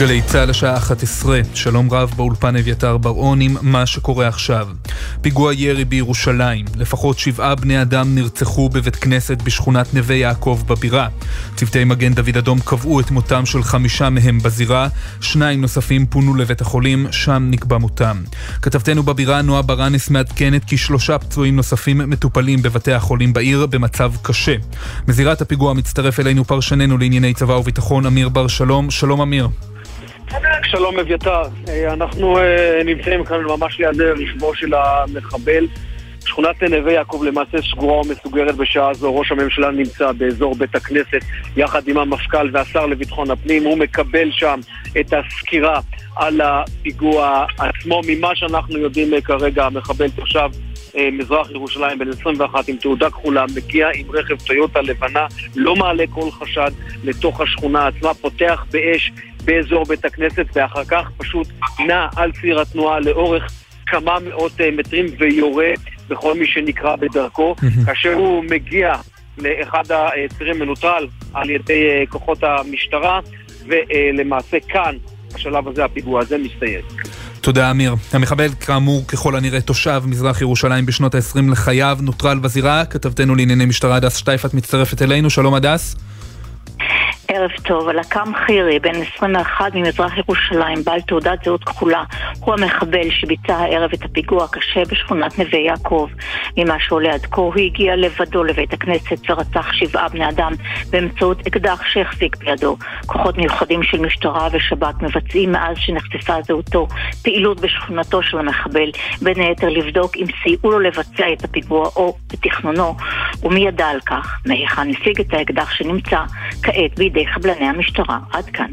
גלי צה"ל השעה 11, שלום רב באולפן אביתר בר-און עם מה שקורה עכשיו. פיגוע ירי בירושלים, לפחות שבעה בני אדם נרצחו בבית כנסת בשכונת נווה יעקב בבירה. צוותי מגן דוד אדום קבעו את מותם של חמישה מהם בזירה, שניים נוספים פונו לבית החולים, שם נקבע מותם. כתבתנו בבירה נועה ברנס מעדכנת כי שלושה פצועים נוספים מטופלים בבתי החולים בעיר במצב קשה. מזירת הפיגוע מצטרף אלינו פרשננו לענייני צבא וביטחון אמיר בר שלום, שלום אמיר. שלום אביתר, אה, אנחנו אה, נמצאים כאן ממש ליד רכבו של המחבל. שכונת נווה יעקב למעשה סגורה ומסוגרת בשעה זו. ראש הממשלה נמצא באזור בית הכנסת יחד עם המפכ"ל והשר לביטחון הפנים. הוא מקבל שם את הסקירה על הפיגוע עצמו. ממה שאנחנו יודעים אה, כרגע, המחבל תושב מזרח ירושלים בן 21 עם תעודה כחולה, מגיע עם רכב טויוטה לבנה, לא מעלה כל חשד לתוך השכונה עצמה, פותח באש באזור בית הכנסת, ואחר כך פשוט נע על ציר התנועה לאורך כמה מאות אה, מטרים ויורה בכל מי שנקרא בדרכו. כאשר הוא מגיע לאחד הצירים מנוטרל על ידי אה, כוחות המשטרה, ולמעשה כאן, בשלב הזה, הפיגוע הזה מסתיים. תודה אמיר. המחבל כאמור ככל הנראה תושב מזרח ירושלים בשנות ה-20 לחייו, נוטרל בזירה, כתבתנו לענייני משטרה הדס שטייפת מצטרפת אלינו, שלום הדס. ערב טוב, הלקם חירי, בן 21 ממזרח ירושלים, בעל תעודת זהות כחולה, הוא המחבל שביצע הערב את הפיגוע הקשה בשכונת נווה יעקב. ממה שעולה עד כה, הוא הגיע לבדו לבית הכנסת ורצח שבעה בני אדם באמצעות אקדח שהחזיק בידו. כוחות מיוחדים של משטרה ושב"כ מבצעים מאז שנחשפה זהותו פעילות בשכונתו של המחבל, בין היתר לבדוק אם סייעו לו לבצע את הפיגוע או בתכנונו, ומי ידע על כך, מהיכן השיג את האקדח שנמצא כעת בידי ידי חבלני המשטרה. עד כאן.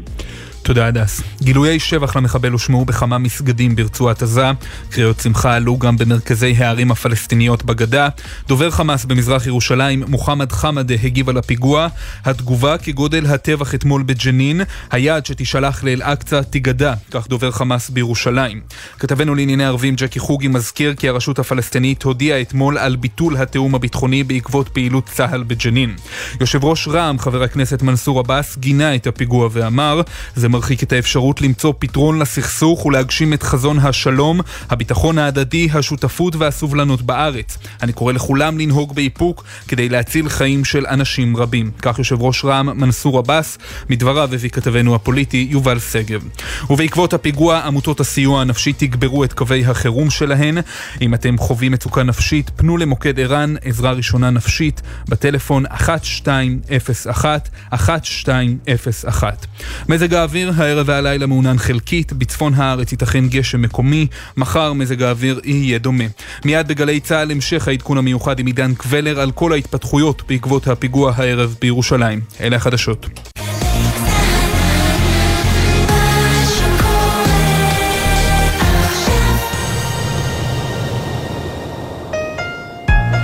תודה הדס. גילויי שבח למחבל הושמעו בכמה מסגדים ברצועת עזה. קריאות שמחה עלו גם במרכזי הערים הפלסטיניות בגדה. דובר חמאס במזרח ירושלים, מוחמד חמדה, הגיב על הפיגוע. התגובה כגודל הטבח אתמול בג'נין, היד שתישלח לאל-אקצא תיגדע, כך דובר חמאס בירושלים. כתבנו לענייני ערבים ג'קי חוגי מזכיר כי הרשות הפלסטינית הודיעה אתמול על ביטול התיאום הביטחוני בעקבות פעילות צה"ל בג'נין. יושב ראש רע"מ, חבר הכנסת מנסור עבאס, גינה את הפיגוע ואמר, זה מרחיק את האפשרות למצוא פתרון לסכסוך ולהגשים את חזון השלום, הביטחון ההדדי, השותפות והסובלנות בארץ. אני קורא לכולם לנהוג באיפוק כדי להציל חיים של אנשים רבים. כך יושב ראש רע"מ מנסור עבאס, מדבריו הביא כתבנו הפוליטי יובל שגב. ובעקבות הפיגוע, עמותות הסיוע הנפשי תגברו את קווי החירום שלהן. אם אתם חווים מצוקה נפשית, פנו למוקד ער"ן, עזרה ראשונה נפשית, בטלפון 1201 1201. מזג האוויר האוויר, הערב והלילה מעונן חלקית, בצפון הארץ ייתכן גשם מקומי, מחר מזג האוויר יהיה דומה. מיד בגלי צה"ל המשך העדכון המיוחד עם עידן קבלר על כל ההתפתחויות בעקבות הפיגוע הערב בירושלים. אלה החדשות.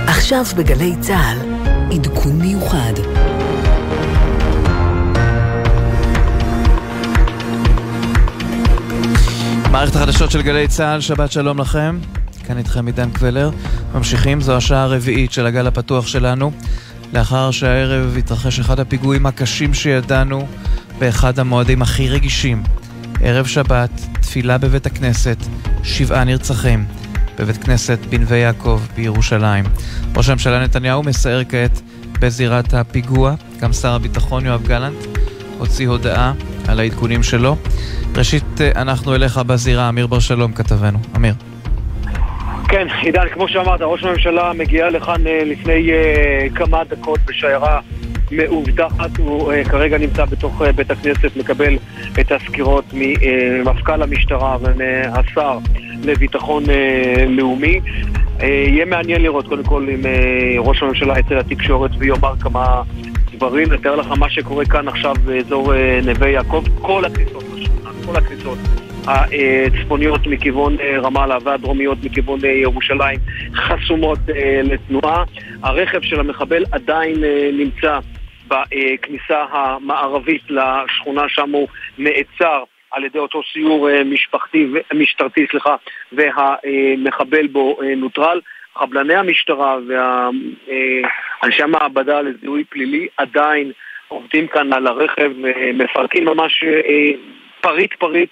עכשיו בגלי צה"ל, עדכון מיוחד. מערכת החדשות של גלי צה"ל, שבת שלום לכם. כאן איתכם עידן קבלר. ממשיכים, זו השעה הרביעית של הגל הפתוח שלנו. לאחר שהערב התרחש אחד הפיגועים הקשים שידענו באחד המועדים הכי רגישים. ערב שבת, תפילה בבית הכנסת, שבעה נרצחים בבית כנסת בנווה יעקב בירושלים. ראש הממשלה נתניהו מסער כעת בזירת הפיגוע. גם שר הביטחון יואב גלנט הוציא הודעה על העדכונים שלו. ראשית, אה, אנחנו אליך בזירה, אמיר בר שלום כתבנו. אמיר. כן, עידן, כמו שאמרת, ראש הממשלה מגיע לכאן אה, לפני uh, כמה דקות בשיירה מאובטחת, הוא כרגע נמצא בתוך בית הכנסת, מקבל את הסקירות ממפכ"ל המשטרה ומהשר לביטחון לאומי. יהיה מעניין לראות קודם כל אם ראש הממשלה יצא לתקשורת ויאמר כמה דברים, לתאר לך מה שקורה כאן עכשיו באזור uh, נווה יעקב, כל הכניסות כל הכניסות הצפוניות מכיוון אה, רמאללה והדרומיות מכיוון אה, ירושלים חסומות אה, לתנועה. הרכב של המחבל עדיין נמצא בכניסה המערבית לשכונה, שם הוא נעצר על ידי אותו סיור משפחתי, משטרתי, סליחה, והמחבל בו נוטרל. חבלני המשטרה ואנשי המעבדה לזיהוי פלילי עדיין עובדים כאן על הרכב, מפרקים ממש פריט פריט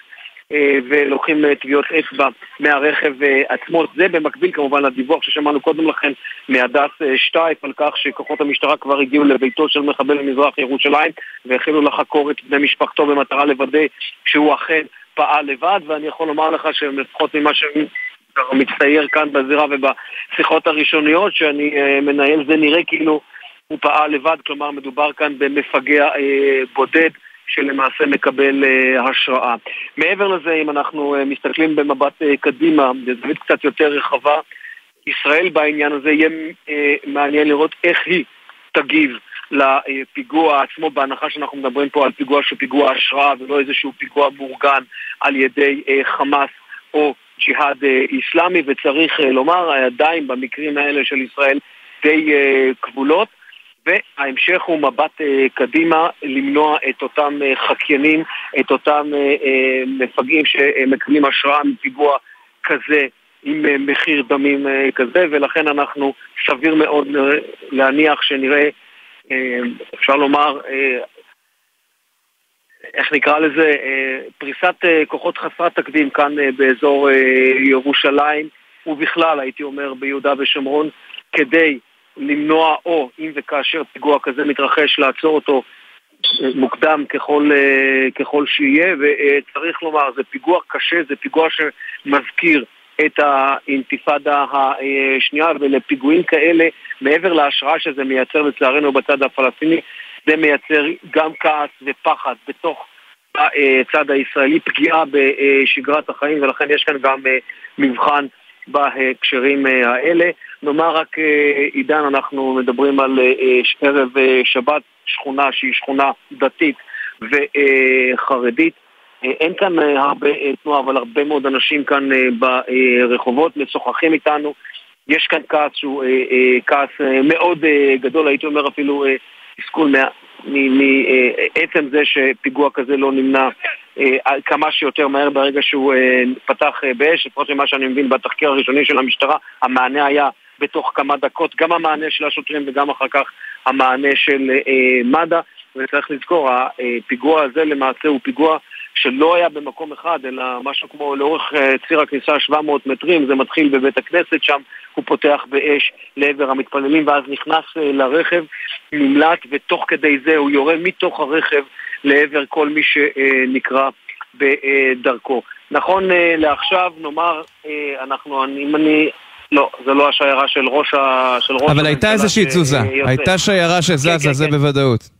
אה, ולוקחים אה, טביעות אצבע מהרכב אה, עצמו. זה במקביל כמובן לדיווח ששמענו קודם לכן מהדס שטייף על כך שכוחות המשטרה כבר הגיעו לביתו של מחבל במזרח ירושלים והחלו לחקור את בני משפחתו במטרה לוודא שהוא אכן פעל לבד ואני יכול לומר לך שלפחות ממה שמצטייר כאן בזירה ובשיחות הראשוניות שאני מנהל זה נראה כאילו הוא פעל לבד, כלומר מדובר כאן במפגע בודד שלמעשה מקבל uh, השראה. מעבר לזה, אם אנחנו מסתכלים במבט קדימה, בזווית קצת יותר רחבה, ישראל בעניין הזה יהיה מעניין לראות איך היא תגיב לפיגוע עצמו, בהנחה שאנחנו מדברים פה על פיגוע שהוא פיגוע השראה ולא איזשהו פיגוע מאורגן על ידי חמאס או ג'יהאד uh, איסלאמי, וצריך uh, לומר, עדיין במקרים האלה של ישראל די uh, כבולות. וההמשך הוא מבט אה, קדימה, למנוע את אותם אה, חקיינים, את אותם אה, אה, מפגעים שמקבלים השראה מפיגוע כזה עם אה, מחיר דמים אה, כזה, ולכן אנחנו סביר מאוד להניח שנראה, אה, אפשר לומר, אה, איך נקרא לזה, אה, פריסת אה, כוחות חסרת תקדים כאן אה, באזור ירושלים, ובכלל, הייתי אומר, ביהודה ושומרון, כדי למנוע, או אם וכאשר פיגוע כזה מתרחש, לעצור אותו מוקדם ככל, ככל שיהיה, וצריך לומר, זה פיגוע קשה, זה פיגוע שמזכיר את האינתיפאדה השנייה, ולפיגועים כאלה, מעבר להשראה שזה מייצר לצערנו בצד הפלסטיני, זה מייצר גם כעס ופחד בתוך הצד הישראלי, פגיעה בשגרת החיים, ולכן יש כאן גם אה, מבחן בהקשרים האלה. נאמר רק, אה, עידן, אנחנו מדברים על אה, ערב אה, שבת, שכונה שהיא שכונה דתית וחרדית. אין כאן הרבה תנועה, אבל הרבה מאוד אנשים כאן ברחובות משוחחים איתנו. יש כאן כעס שהוא כעס מאוד גדול, הייתי אומר אפילו תסכול מעצם זה שפיגוע כזה לא נמנע כמה שיותר מהר ברגע שהוא פתח באש, לפחות ממה שאני מבין בתחקיר הראשוני של המשטרה, המענה היה בתוך כמה דקות, גם המענה של השוטרים וגם אחר כך המענה של אה, מד"א. וצריך לזכור, הפיגוע הזה למעשה הוא פיגוע שלא היה במקום אחד, אלא משהו כמו לאורך אה, ציר הכניסה 700 מטרים, זה מתחיל בבית הכנסת, שם הוא פותח באש לעבר המתפללים ואז נכנס אה, לרכב, נמלט, ותוך כדי זה הוא יורה מתוך הרכב לעבר כל מי שנקרא בדרכו. נכון אה, לעכשיו, נאמר, אנחנו, אם אני לא, זה לא השיירה של ראש ה... של ראש אבל הייתה איזושהי תזוזה, הייתה שיירה שזזה, כן, כן, זה כן. בוודאות.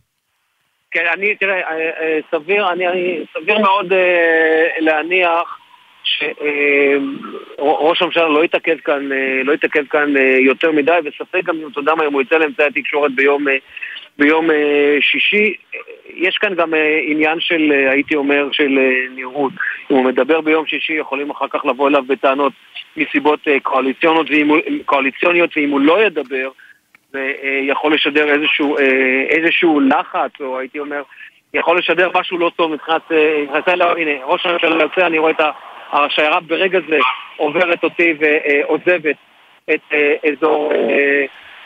כן, אני, תראה, אה, אה, סביר, אני, סביר מאוד אה, להניח שראש הממשלה לא יתעכב כאן, לא יתעכב כאן יותר מדי, וספק גם אם אתה יודע מה, אם הוא יצא לאמצעי התקשורת ביום, ביום שישי. יש כאן גם עניין של, הייתי אומר, של נראות. אם הוא מדבר ביום שישי, יכולים אחר כך לבוא אליו בטענות מסיבות קואליציוניות, ואם הוא, קואליציוניות, ואם הוא לא ידבר, זה יכול לשדר איזשהו, איזשהו לחץ, או הייתי אומר, יכול לשדר משהו לא טוב מבחינת... הנה, ראש הממשלה יוצא, אני רואה את השיירה ברגע זה עוברת אותי ועוזבת את אזור,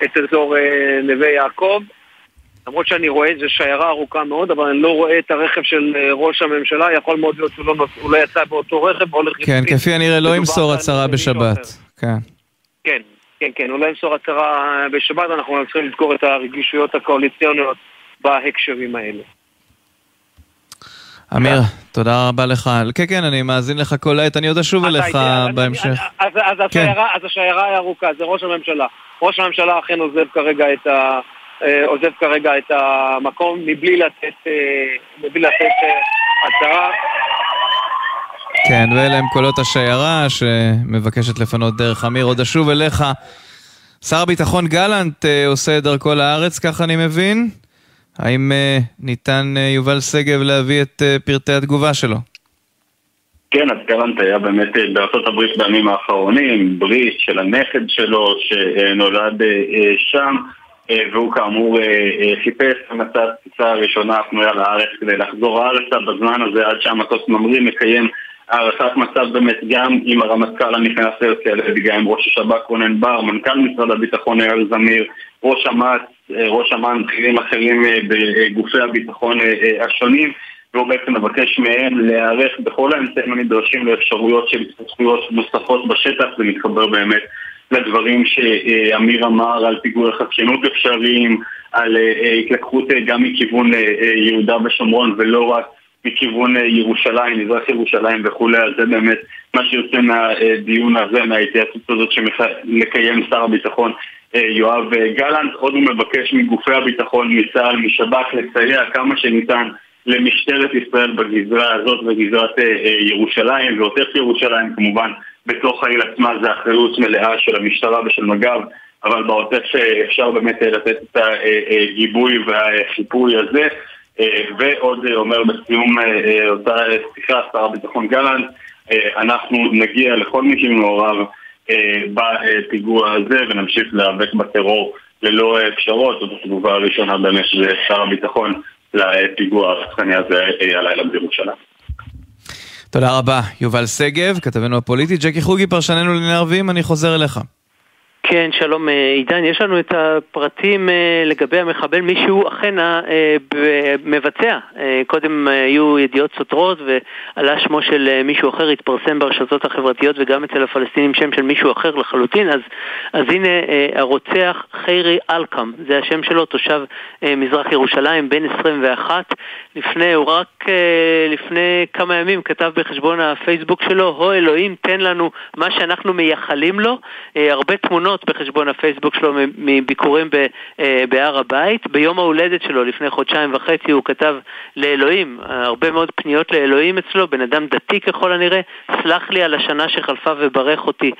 את אזור נווה יעקב. למרות שאני רואה איזו שיירה ארוכה מאוד, אבל אני לא רואה את הרכב של ראש הממשלה, יכול מאוד להיות שהוא לא, לא יצא באותו רכב, או לחילופין. כן, כפי הנראה לא ימסור הצהרה בשבת. כן. כן, כן, כן, אולי ימסור הצהרה בשבת, אנחנו צריכים לזכור את הרגישויות הקואליציוניות בהקשרים האלה. אמיר, תודה רבה לך. כן, כן, אני מאזין לך כל העת, אני עוד אשוב אליך בהמשך. כן. אז השיירה היא ארוכה, זה ראש הממשלה. ראש הממשלה אכן עוזב כרגע את ה... אה, עוזב כרגע את המקום מבלי לתת, אה, אה, הצהרה. כן, ואלה הם קולות השיירה שמבקשת לפנות דרך אמיר. עוד אשוב אליך. שר הביטחון גלנט אה, עושה את דרכו לארץ, כך אני מבין. האם אה, ניתן אה, יובל שגב להביא את פרטי התגובה שלו? כן, אז גלנט היה באמת בארצות הברית בימים האחרונים, ברית של הנכד שלו שנולד שם. והוא כאמור חיפש ומצא הטיסה הראשונה הפנויה לארץ כדי לחזור ארצה בזמן הזה עד שהמטוס ממריא מקיים הערכת מצב באמת גם עם הרמטכ"ל הנכנס הרצי הלוי, גם עם ראש השב"כ רונן בר, מנכ"ל משרד הביטחון אייל זמיר, ראש אמ"ץ, ראש אמ"ן, בכירים אחרים בגופי הביטחון השונים והוא בעצם מבקש מהם להיערך בכל האמצעים הנדרשים לאפשרויות של התפתחויות נוספות בשטח ולהתחבר באמת לדברים שאמיר אמר על פיגועי חדשנות אפשריים, על התלקחות גם מכיוון יהודה ושומרון ולא רק מכיוון ירושלים, מזרח ירושלים וכולי, אז זה באמת מה שיוצא מהדיון הזה, מההתייעצות הזאת שמקיים שר הביטחון יואב גלנט. עוד הוא מבקש מגופי הביטחון, מצה"ל, משב"כ, לסייע כמה שניתן למשטרת ישראל בגזרה הזאת, בגזרת ירושלים ועוטף ירושלים כמובן. בתוך העיר עצמה זה אחריות מלאה של המשטרה ושל מג"ב, אבל בעוטף אפשר באמת לתת את הגיבוי והחיפוי הזה. ועוד אומר בסיום אותה שיחה שר הביטחון גלנט, אנחנו נגיע לכל מי שמעורב בפיגוע הזה ונמשיך להיאבק בטרור ללא פשרות. זאת התגובה הראשונה באמת של שר הביטחון לפיגוע הרצחני הזה הלילה בירושלים. תודה רבה, יובל שגב, כתבנו הפוליטי. ג'קי חוגי, פרשננו לענייני ערבים, אני חוזר אליך. כן, שלום עידן, יש לנו את הפרטים לגבי המחבל, מי שהוא אכן המבצע. קודם היו ידיעות סותרות ועלה שמו של מישהו אחר, התפרסם ברשתות החברתיות וגם אצל הפלסטינים שם של מישהו אחר לחלוטין, אז, אז הנה הרוצח חיירי אלקם, זה השם שלו, תושב מזרח ירושלים, בן 21. לפני, הוא רק לפני כמה ימים כתב בחשבון הפייסבוק שלו, הו אלוהים, תן לנו מה שאנחנו מייחלים לו, הרבה תמונות בחשבון הפייסבוק שלו מביקורים בהר הבית. ביום ההולדת שלו לפני חודשיים וחצי הוא כתב לאלוהים, הרבה מאוד פניות לאלוהים אצלו, בן אדם דתי ככל הנראה, סלח לי על השנה שחלפה וברך אותי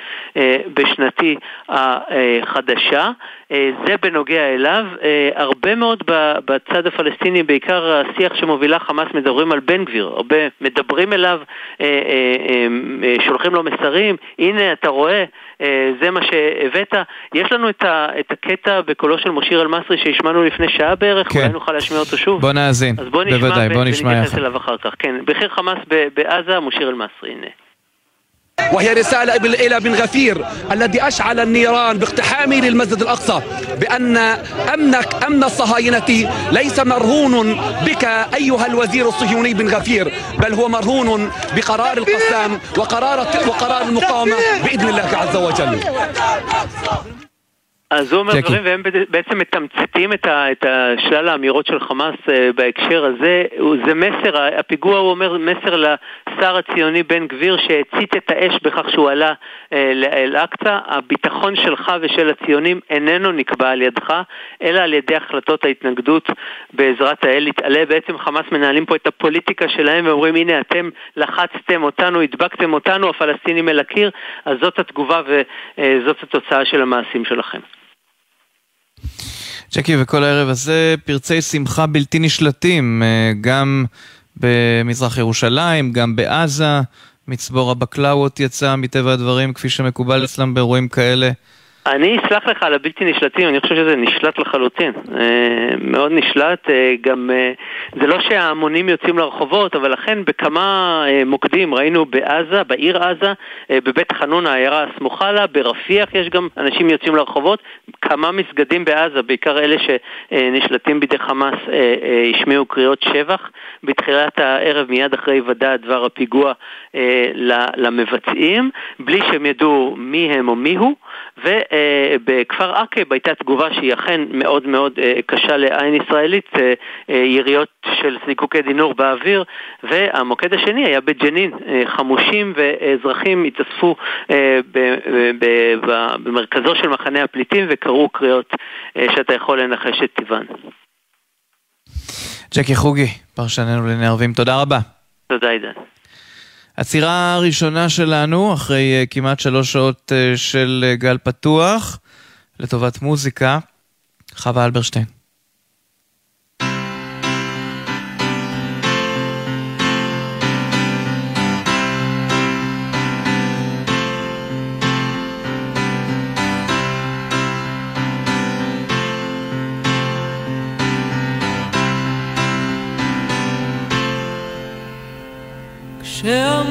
בשנתי החדשה. זה בנוגע אליו. הרבה מאוד בצד הפלסטיני, בעיקר השיח שמובילה חמאס, מדברים על בן גביר. הרבה מדברים אליו, שולחים לו מסרים, הנה אתה רואה, זה מה שהבאת. יש לנו את, ה, את הקטע בקולו של מושיר אל-מסרי שהשמענו לפני שעה בערך, כן. אולי נוכל להשמיע אותו שוב. בוא נאזין, אז בוא נשמע בוודאי, בוא נשמע ונתייחס אליו אחר כך. כן, בכיר חמאס בעזה, מושיר אל-מסרי, הנה. وهي رسالة إلى بن غفير الذي أشعل النيران باقتحامه للمسجد الأقصى بأن أمنك أمن الصهاينة ليس مرهون بك أيها الوزير الصهيوني بن غفير بل هو مرهون بقرار القسام وقرار وقرار المقاومة بإذن الله عز وجل. אז הוא אומר דברים והם בעצם מתמצתים את, ה, את שלל האמירות של חמאס בהקשר הזה. זה מסר, הפיגוע הוא אומר מסר לשר הציוני בן גביר שהצית את האש בכך שהוא עלה לאל-אקצא. הביטחון שלך ושל הציונים איננו נקבע על ידך, אלא על ידי החלטות ההתנגדות בעזרת האל. להתעלה בעצם חמאס מנהלים פה את הפוליטיקה שלהם ואומרים הנה אתם לחצתם אותנו, הדבקתם אותנו, הפלסטינים אל הקיר, אז זאת התגובה וזאת התוצאה של המעשים שלכם. ג'קי, וכל הערב הזה פרצי שמחה בלתי נשלטים, גם במזרח ירושלים, גם בעזה. מצבור הבקלאוות יצא מטבע הדברים, כפי שמקובל אצלם באירועים כאלה. אני אסלח לך על הבלתי נשלטים, אני חושב שזה נשלט לחלוטין. אה, מאוד נשלט, אה, גם אה, זה לא שההמונים יוצאים לרחובות, אבל לכן בכמה מוקדים ראינו בעזה, בעיר עזה, בבית חנון העיירה הסמוכה לה, ברפיח יש גם אנשים יוצאים לרחובות, כמה מסגדים בעזה, בעיקר אלה שנשלטים בידי חמאס, השמיעו קריאות שבח. בתחילת הערב, מיד אחרי ודע דבר הפיגוע למבצעים, בלי שהם ידעו מי הם או מי הוא. ובכפר עקב הייתה תגובה שהיא אכן מאוד מאוד קשה לעין ישראלית, יריות של זיקוקי דינור באוויר, והמוקד השני היה בג'נין, חמושים ואזרחים התאספו במרכזו של מחנה הפליטים וקראו קריאות שאתה יכול לנחש את טיבן. ג'קי חוגי, פרשננו לענייני ערבים, תודה רבה. תודה עידן. עצירה הראשונה שלנו, אחרי כמעט שלוש שעות של גל פתוח, לטובת מוזיקה, חווה אלברשטיין. שאמות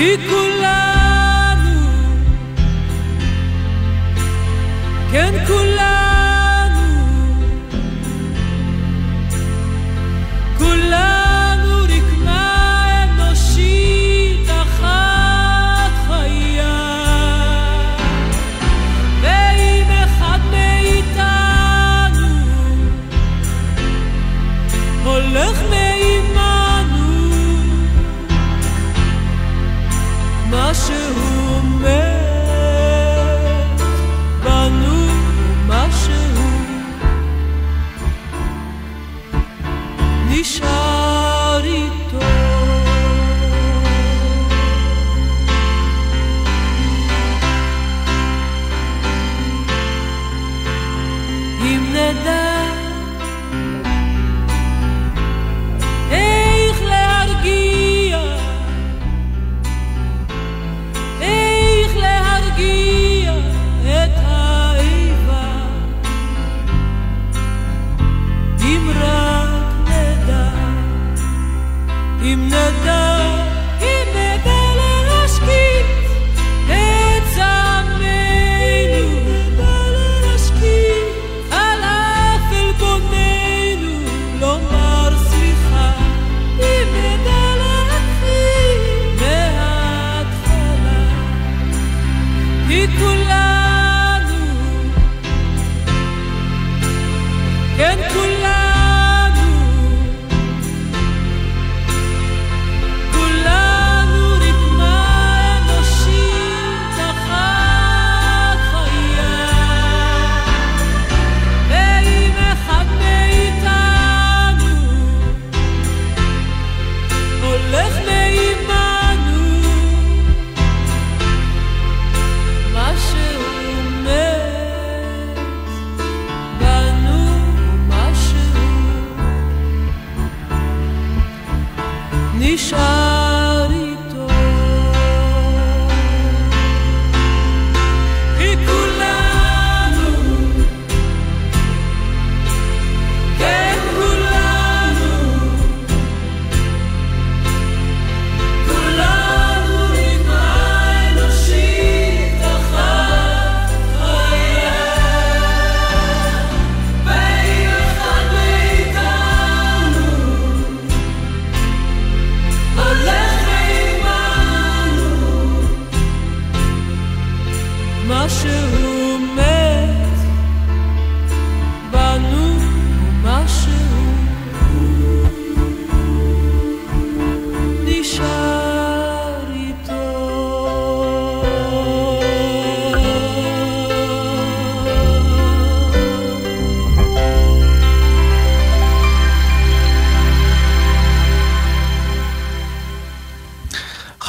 כי כולנו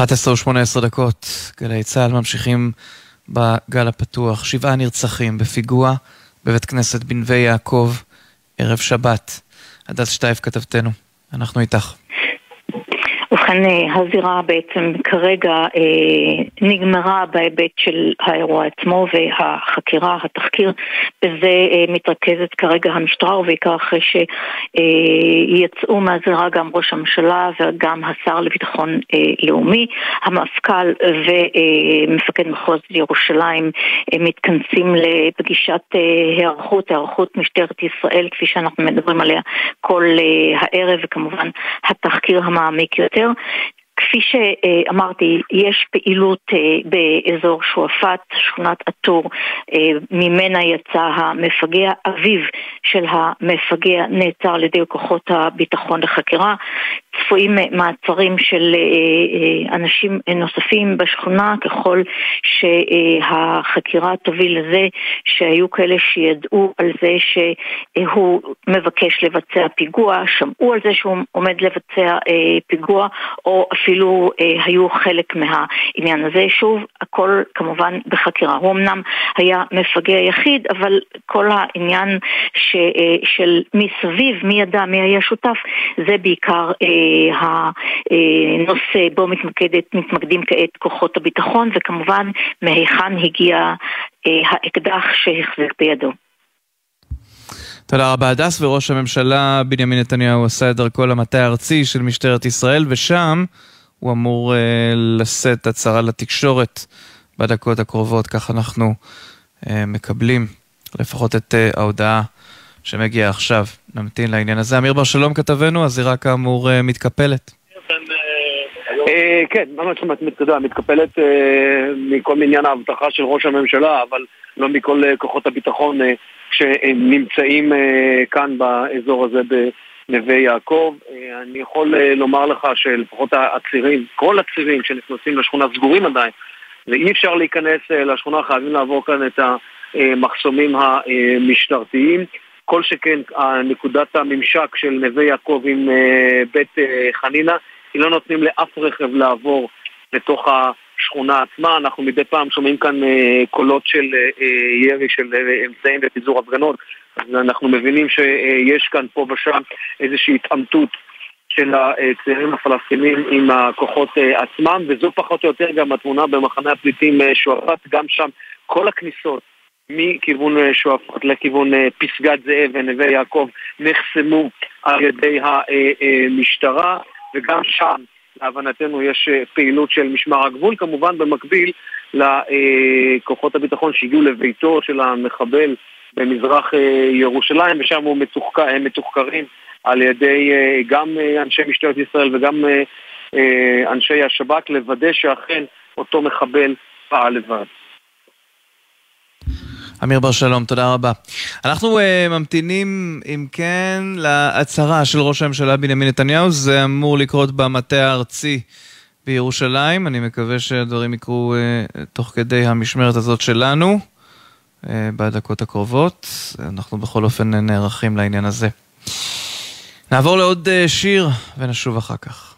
11 ו-18 דקות, גלי צה"ל ממשיכים בגל הפתוח. שבעה נרצחים בפיגוע בבית כנסת בנווה יעקב, ערב שבת. הדס שטייף כתבתנו, אנחנו איתך. ובכן, אה, הזירה בעצם כרגע אה, נגמרה בהיבט של האירוע עצמו והחקירה, התחקיר, בזה אה, מתרכזת כרגע המשטרה, ובעיקר אחרי שיצאו מהזירה גם ראש הממשלה וגם השר לביטחון לאומי, המפכ"ל ומפקד מחוז ירושלים מתכנסים לפגישת היערכות, היערכות משטרת ישראל, כפי שאנחנו מדברים עליה כל הערב, וכמובן התחקיר המעמיק יותר. כפי שאמרתי, יש פעילות אה, באזור שועפאט, שכונת עטור, אה, ממנה יצא המפגע, אביו של המפגע נעצר על ידי כוחות הביטחון לחקירה. צפויים מעצרים של אה, אנשים נוספים בשכונה ככל שהחקירה תוביל לזה שהיו כאלה שידעו על זה שהוא מבקש לבצע פיגוע, שמעו על זה שהוא עומד לבצע פיגוע או אפילו אה, היו חלק מהעניין הזה. שוב, הכל כמובן בחקירה. הוא אמנם היה מפגע יחיד, אבל כל העניין ש, אה, של מסביב, מי ידע, מי היה שותף, זה בעיקר אה, הנושא בו מתמקדת, מתמקדים כעת כוחות הביטחון, וכמובן מהיכן הגיע אה, האקדח שהחזיק בידו. תודה רבה הדס, וראש הממשלה בנימין נתניהו עשה את דרכו למטה הארצי של משטרת ישראל, ושם הוא אמור uh, לשאת הצהרה לתקשורת בדקות הקרובות, כך אנחנו uh, מקבלים לפחות את uh, ההודעה שמגיעה עכשיו. נמתין לעניין הזה. אמיר בר שלום כתבנו, הזירה כאמור uh, מתקפלת. אה, כן, ממש מתקפלת אה, מכל עניין האבטחה של ראש הממשלה, אבל לא מכל אה, כוחות הביטחון אה, שנמצאים אה, כאן באזור הזה בנווה יעקב. אה, אני יכול אה, לומר לך שלפחות הצירים, כל הצירים שנכנסים לשכונה סגורים עדיין, ואי אפשר להיכנס אה, לשכונה, חייבים לעבור כאן את המחסומים המשטרתיים. כל שכן נקודת הממשק של נווה יעקב עם אה, בית אה, חנינה, כי לא נותנים לאף רכב לעבור לתוך השכונה עצמה. אנחנו מדי פעם שומעים כאן אה, קולות של ירי של אמצעים לפיזור הפגנות, אז אנחנו מבינים שיש כאן פה ושם איזושהי התעמתות של הצעירים הפלסטינים עם הכוחות עצמם, וזו פחות או יותר גם התמונה במחנה הפליטים שועפאט, גם שם כל הכניסות מכיוון אה, שועפאט לכיוון אה, פסגת זאב ונווה יעקב נחסמו על ידי המשטרה וגם שם להבנתנו יש אה, פעילות של משמר הגבול, כמובן במקביל לכוחות הביטחון שהגיעו לביתו של המחבל במזרח ירושלים ושם הם מתוחקר, מתוחקרים על ידי גם אנשי משטרת ישראל וגם אנשי השב"כ לוודא שאכן אותו מחבל פעל לבד. אמיר בר שלום, תודה רבה. אנחנו uh, ממתינים, אם כן, להצהרה של ראש הממשלה בנימין נתניהו. זה אמור לקרות במטה הארצי בירושלים. אני מקווה שהדברים יקרו uh, תוך כדי המשמרת הזאת שלנו, uh, בדקות הקרובות. אנחנו בכל אופן נערכים לעניין הזה. נעבור לעוד uh, שיר ונשוב אחר כך.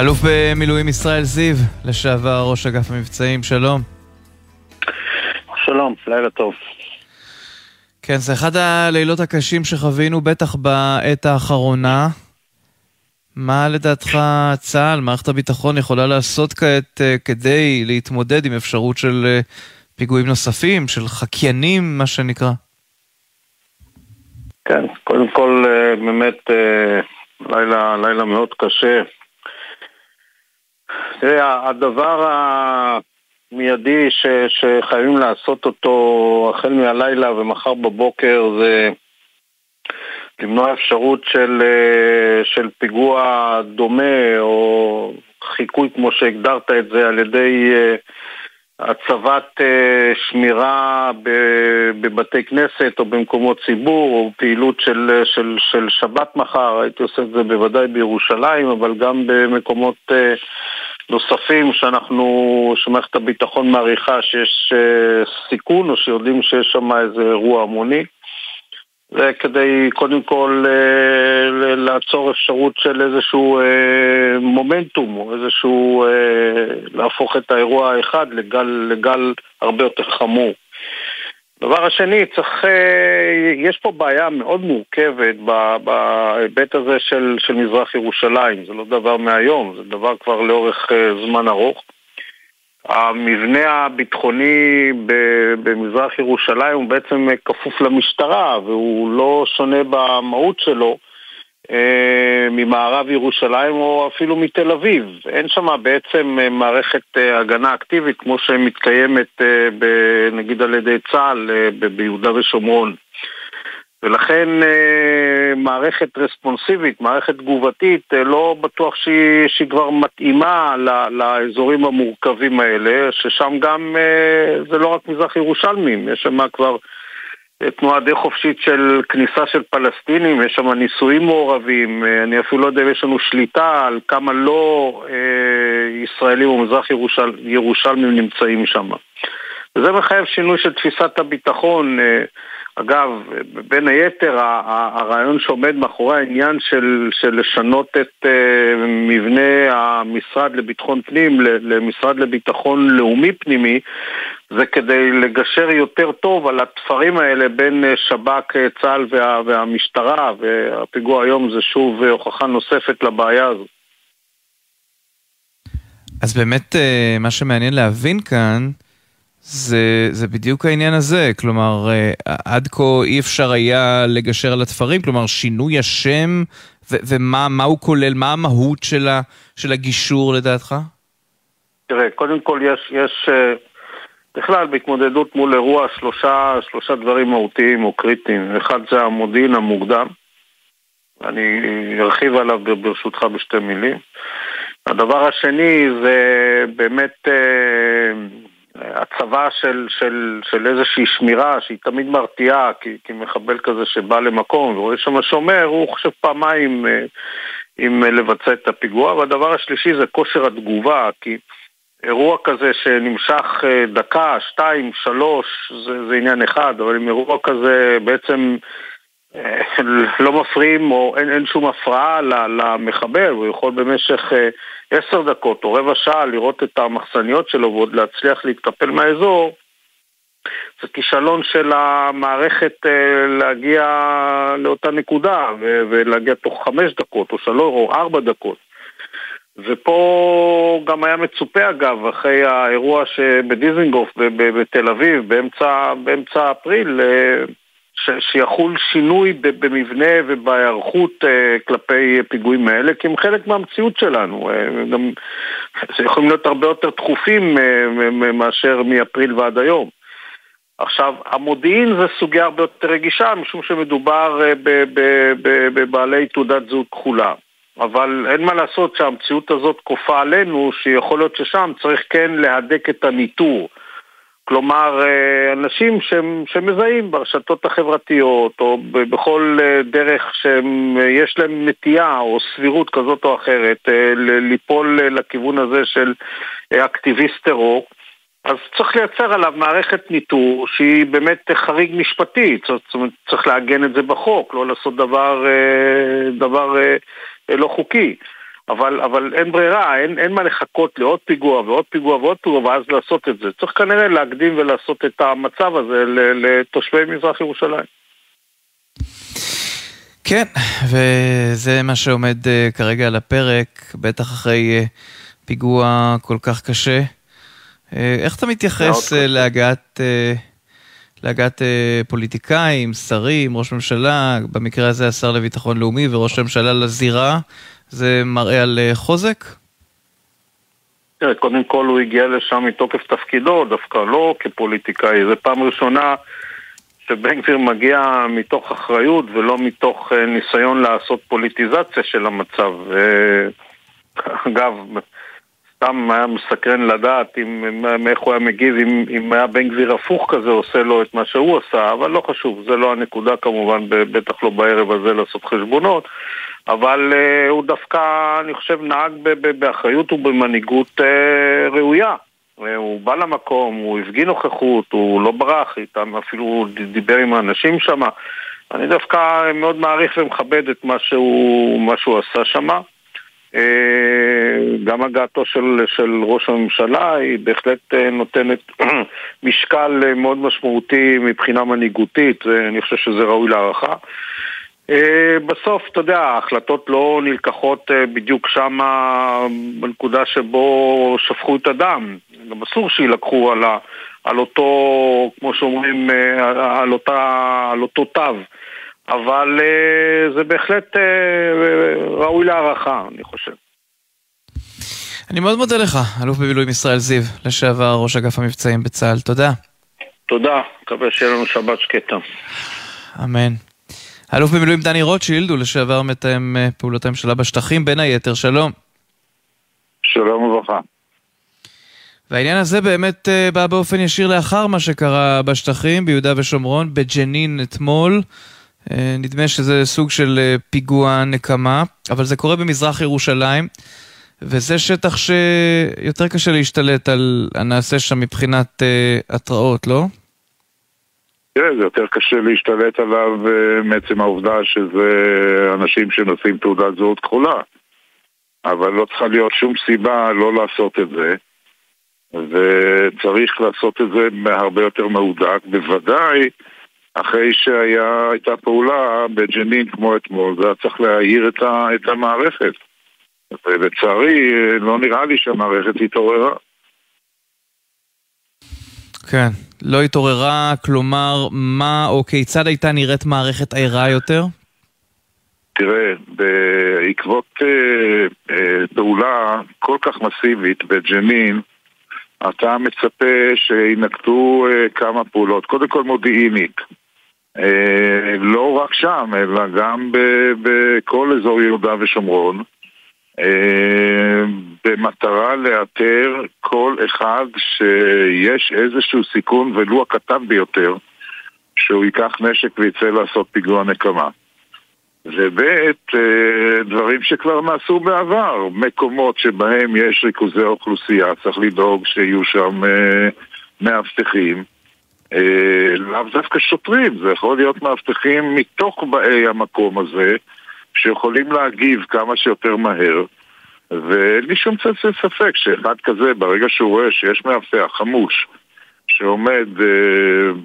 האלוף במילואים ישראל זיו, לשעבר ראש אגף המבצעים, שלום. שלום, לילה טוב. כן, זה אחד הלילות הקשים שחווינו בטח בעת האחרונה. מה לדעתך צה"ל, מערכת הביטחון, יכולה לעשות כעת uh, כדי להתמודד עם אפשרות של uh, פיגועים נוספים, של חקיינים, מה שנקרא? כן, קודם כל uh, באמת לילה, לילה מאוד קשה. תראה, הדבר המיידי ש, שחייבים לעשות אותו החל מהלילה ומחר בבוקר זה למנוע אפשרות של, אה, של פיגוע דומה או חיקוי כמו שהגדרת את זה על ידי אה, הצבת אה, שמירה בבתי כנסת או במקומות ציבור או פעילות של, של, של שבת מחר, הייתי עושה את זה בוודאי בירושלים אבל גם במקומות נוספים שאנחנו, שמערכת הביטחון מעריכה שיש סיכון או שיודעים שיש שם איזה אירוע המוני זה כדי קודם כל אה, לעצור אפשרות של איזשהו אה, מומנטום או איזשהו אה, להפוך את האירוע האחד לגל, לגל הרבה יותר חמור. דבר השני, צריך, יש פה בעיה מאוד מורכבת בהיבט הזה של, של מזרח ירושלים, זה לא דבר מהיום, זה דבר כבר לאורך זמן ארוך. המבנה הביטחוני במזרח ירושלים הוא בעצם כפוף למשטרה והוא לא שונה במהות שלו אה, ממערב ירושלים או אפילו מתל אביב. אין שם בעצם מערכת אה, הגנה אקטיבית כמו שמתקיימת אה, נגיד על ידי צה"ל ביהודה ושומרון. ולכן אה, מערכת רספונסיבית, מערכת תגובתית, אה, לא בטוח שהיא, שהיא כבר מתאימה לאזורים המורכבים האלה, ששם גם אה, זה לא רק מזרח ירושלמים, יש שם כבר תנועה די חופשית של כניסה של פלסטינים, יש שם נישואים מעורבים, אני אפילו לא יודע אם יש לנו שליטה על כמה לא ישראלים או מזרח ירושל, ירושלמים נמצאים שם. וזה מחייב שינוי של תפיסת הביטחון. אגב, בין היתר, הרעיון שעומד מאחורי העניין של, של לשנות את uh, מבנה המשרד לביטחון פנים למשרד לביטחון לאומי פנימי, זה כדי לגשר יותר טוב על התפרים האלה בין אה, שב"כ, אה, צה"ל וה, והמשטרה, והפיגוע היום זה שוב הוכחה נוספת לבעיה הזאת. אז באמת, מה שמעניין להבין כאן, זה, זה בדיוק העניין הזה, כלומר, אה, עד כה אי אפשר היה לגשר על התפרים, כלומר, שינוי השם ו- ומה הוא כולל, מה המהות של, ה- של הגישור לדעתך? תראה, קודם כל יש, יש אה, בכלל בהתמודדות מול אירוע שלושה, שלושה דברים מהותיים או קריטיים. אחד זה המודיעין המוקדם, אני ארחיב עליו ברשותך בשתי מילים. הדבר השני זה באמת... הצבה של, של, של איזושהי שמירה שהיא תמיד מרתיעה, כי, כי מחבל כזה שבא למקום ורואה שם שומר, הוא חושב פעמיים אה, אם לבצע את הפיגוע. והדבר השלישי זה כושר התגובה, כי אירוע כזה שנמשך אה, דקה, שתיים, שלוש, זה, זה עניין אחד, אבל אם אירוע כזה בעצם אה, לא מפריעים או אין, אין שום הפרעה למחבל, הוא יכול במשך עשר דקות או רבע שעה לראות את המחסניות שלו ועוד להצליח להתקפל מהאזור, זה כישלון של המערכת אה, להגיע לאותה נקודה ולהגיע תוך חמש דקות או שלוש או ארבע דקות. ופה גם היה מצופה אגב, אחרי האירוע שבדיזינגוף בתל אביב באמצע, באמצע אפריל, אה, שיחול שינוי במבנה ובהיערכות אה, כלפי פיגועים האלה, כי הם חלק מהמציאות שלנו. אה, גם יכולים להיות הרבה יותר דחופים אה, מאשר מאפריל ועד היום. עכשיו, המודיעין זה סוגיה הרבה יותר רגישה, משום שמדובר בבעלי תעודת זהות כחולה. אבל אין מה לעשות שהמציאות הזאת כופה עלינו, שיכול להיות ששם צריך כן להדק את הניטור. כלומר, אה, אנשים שמזהים ברשתות החברתיות או בכל אה, דרך שיש להם נטייה או סבירות כזאת או אחרת אה, ליפול לכיוון הזה של אקטיביסט טרור, אז צריך לייצר עליו מערכת ניטור שהיא באמת חריג משפטי, זאת אומרת, צריך לעגן את זה בחוק, לא לעשות דבר, דבר לא חוקי. אבל, אבל אין ברירה, אין, אין מה לחכות לעוד פיגוע ועוד פיגוע ועוד פיגוע ואז לעשות את זה. צריך כנראה להקדים ולעשות את המצב הזה לתושבי מזרח ירושלים. כן, וזה מה שעומד uh, כרגע על הפרק, בטח אחרי uh, פיגוע כל כך קשה. Uh, איך אתה מתייחס להגעת, להגעת פוליטיקאים, שרים, ראש ממשלה, במקרה הזה השר לביטחון לאומי וראש הממשלה לזירה? זה מראה על uh, חוזק? תראה, קודם כל הוא הגיע לשם מתוקף תפקידו, דווקא לא כפוליטיקאי. זו פעם ראשונה שבן גביר מגיע מתוך אחריות ולא מתוך אה, ניסיון לעשות פוליטיזציה של המצב. אגב, סתם היה מסקרן לדעת אם, איך הוא היה מגיב אם, אם היה בן גביר הפוך כזה עושה לו את מה שהוא עשה, אבל לא חשוב, זה לא הנקודה כמובן, בטח לא בערב הזה לעשות חשבונות, אבל uh, הוא דווקא, אני חושב, נהג באחריות ובמנהיגות uh, ראויה. הוא בא למקום, הוא הפגין נוכחות, הוא לא ברח איתם, אפילו דיבר עם האנשים שם. אני דווקא מאוד מעריך ומכבד את מה שהוא, מה שהוא עשה שם. אה, גם הגעתו של, של ראש הממשלה היא בהחלט אה, נותנת משקל מאוד משמעותי מבחינה מנהיגותית, ואני חושב שזה ראוי להערכה. בסוף, אתה יודע, ההחלטות לא נלקחות בדיוק שם בנקודה שבו שפכו את הדם. גם אסור שיילקחו על, ה, על אותו, כמו שאומרים, אה, על, אותה, על אותו תו. אבל אה, זה בהחלט אה, ראוי להערכה, אני חושב. אני מאוד מודה לך, אלוף במילואים ישראל זיו, לשעבר ראש אגף המבצעים בצה"ל. תודה. תודה, מקווה שיהיה לנו שבת שקטה. אמן. אלוף במילואים דני רוטשילד, הוא לשעבר מתאם פעולות הממשלה בשטחים, בין היתר, שלום. שלום וברכה. והעניין הזה באמת uh, בא באופן ישיר לאחר מה שקרה בשטחים, ביהודה ושומרון, בג'נין אתמול. Uh, נדמה שזה סוג של פיגוע נקמה, אבל זה קורה במזרח ירושלים, וזה שטח שיותר קשה להשתלט על הנעשה שם מבחינת התראות, לא? כן, זה יותר קשה להשתלט עליו uh, מעצם העובדה שזה אנשים שנושאים תעודת זהות כחולה. אבל לא צריכה להיות שום סיבה לא לעשות את זה. וצריך לעשות את זה הרבה יותר מהודק, בוודאי אחרי שהייתה פעולה בג'נין כמו אתמול, זה היה צריך להעיר את, ה, את המערכת. ולצערי, לא נראה לי שהמערכת התעוררה. כן, לא התעוררה, כלומר, מה או כיצד הייתה נראית מערכת ערה יותר? תראה, בעקבות אה, אה, פעולה כל כך מסיבית בג'נין, אתה מצפה שינקטו אה, כמה פעולות, קודם כל מודיעינית. אה, לא רק שם, אלא גם בכל אזור יהודה ושומרון, אה, במטרה לאתר כל אחד שיש איזשהו סיכון, ולו הקטן ביותר, שהוא ייקח נשק ויצא לעשות פיגוע נקמה. וב' אה, דברים שכבר נעשו בעבר, מקומות שבהם יש ריכוזי אוכלוסייה, צריך לדאוג שיהיו שם אה, מאבטחים. אה, לאו דווקא שוטרים, זה יכול להיות מאבטחים מתוך באי המקום הזה, שיכולים להגיב כמה שיותר מהר. ואין לי שום ספק שאחד כזה, ברגע שהוא רואה שיש מאבטח חמוש, שעומד uh,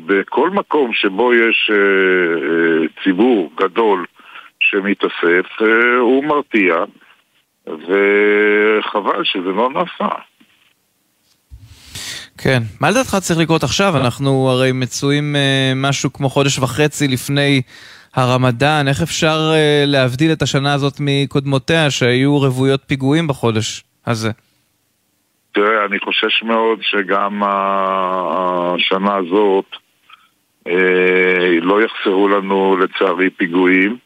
בכל מקום שבו יש uh, uh, ציבור גדול שמתאסף אה, הוא מרתיע, וחבל שזה לא נעשה. כן. מה לדעתך צריך לקרות עכשיו? אנחנו הרי מצויים אה, משהו כמו חודש וחצי לפני הרמדאן. איך אפשר אה, להבדיל את השנה הזאת מקודמותיה, שהיו רוויות פיגועים בחודש הזה? תראה, אני חושש מאוד שגם השנה הזאת לא יחסרו לנו לצערי פיגועים.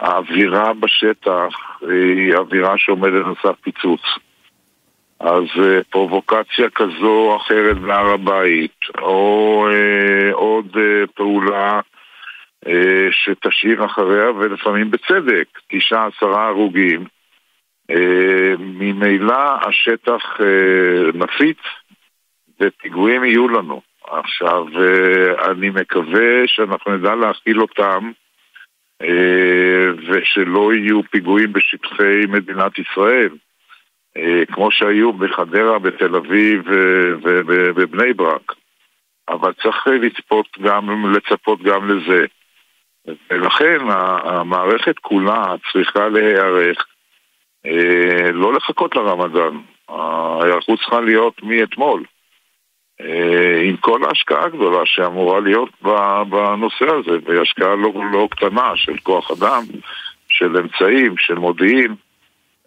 האווירה בשטח היא אווירה שעומדת על סף פיצוץ. אז אה, פרובוקציה כזו או אחרת בהר הבית, או אה, עוד אה, פעולה אה, שתשאיר אחריה, ולפעמים בצדק, תשעה עשרה הרוגים, אה, ממילא השטח אה, נפיץ ופיגועים יהיו לנו. עכשיו, אה, אני מקווה שאנחנו נדע להכיל אותם אה, ושלא יהיו פיגועים בשטחי מדינת ישראל, אה, כמו שהיו בחדרה, בתל אביב ובבני ברק. אבל צריך לצפות גם, לצפות גם לזה. ולכן המערכת כולה צריכה להיערך, אה, לא לחכות לרמדאן. ההיערכות צריכה להיות מאתמול. אה, עם כל ההשקעה הגדולה שאמורה להיות בנושא הזה, והיא השקעה לא, לא קטנה של כוח אדם, של אמצעים, של מודיעין.